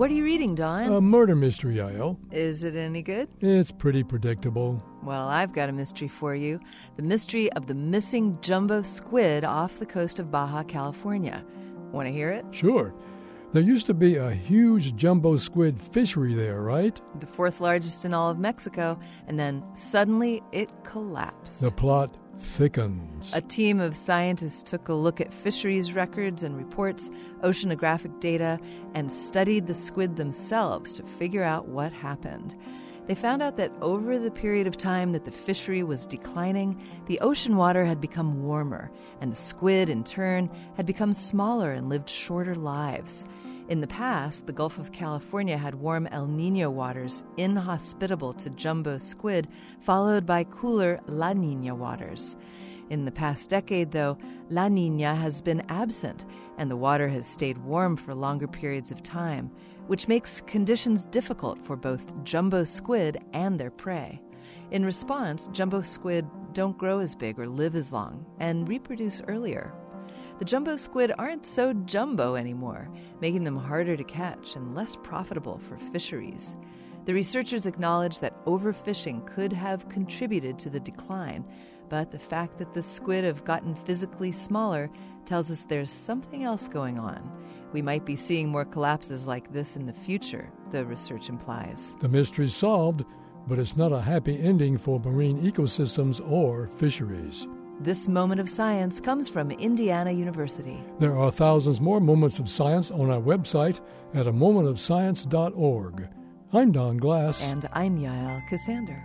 What are you reading, Don? A murder mystery, Yael. Is it any good? It's pretty predictable. Well, I've got a mystery for you the mystery of the missing jumbo squid off the coast of Baja, California. Want to hear it? Sure. There used to be a huge jumbo squid fishery there, right? The fourth largest in all of Mexico, and then suddenly it collapsed. The plot thickens. A team of scientists took a look at fisheries records and reports, oceanographic data, and studied the squid themselves to figure out what happened. They found out that over the period of time that the fishery was declining, the ocean water had become warmer, and the squid, in turn, had become smaller and lived shorter lives. In the past, the Gulf of California had warm El Nino waters, inhospitable to jumbo squid, followed by cooler La Nina waters. In the past decade, though, La Nina has been absent, and the water has stayed warm for longer periods of time, which makes conditions difficult for both jumbo squid and their prey. In response, jumbo squid don't grow as big or live as long and reproduce earlier the jumbo squid aren't so jumbo anymore, making them harder to catch and less profitable for fisheries. The researchers acknowledge that overfishing could have contributed to the decline, but the fact that the squid have gotten physically smaller tells us there's something else going on. We might be seeing more collapses like this in the future, the research implies. The mystery's solved, but it's not a happy ending for marine ecosystems or fisheries. This moment of science comes from Indiana University. There are thousands more moments of science on our website at a momentofscience.org. I'm Don Glass. And I'm Yael Ksander.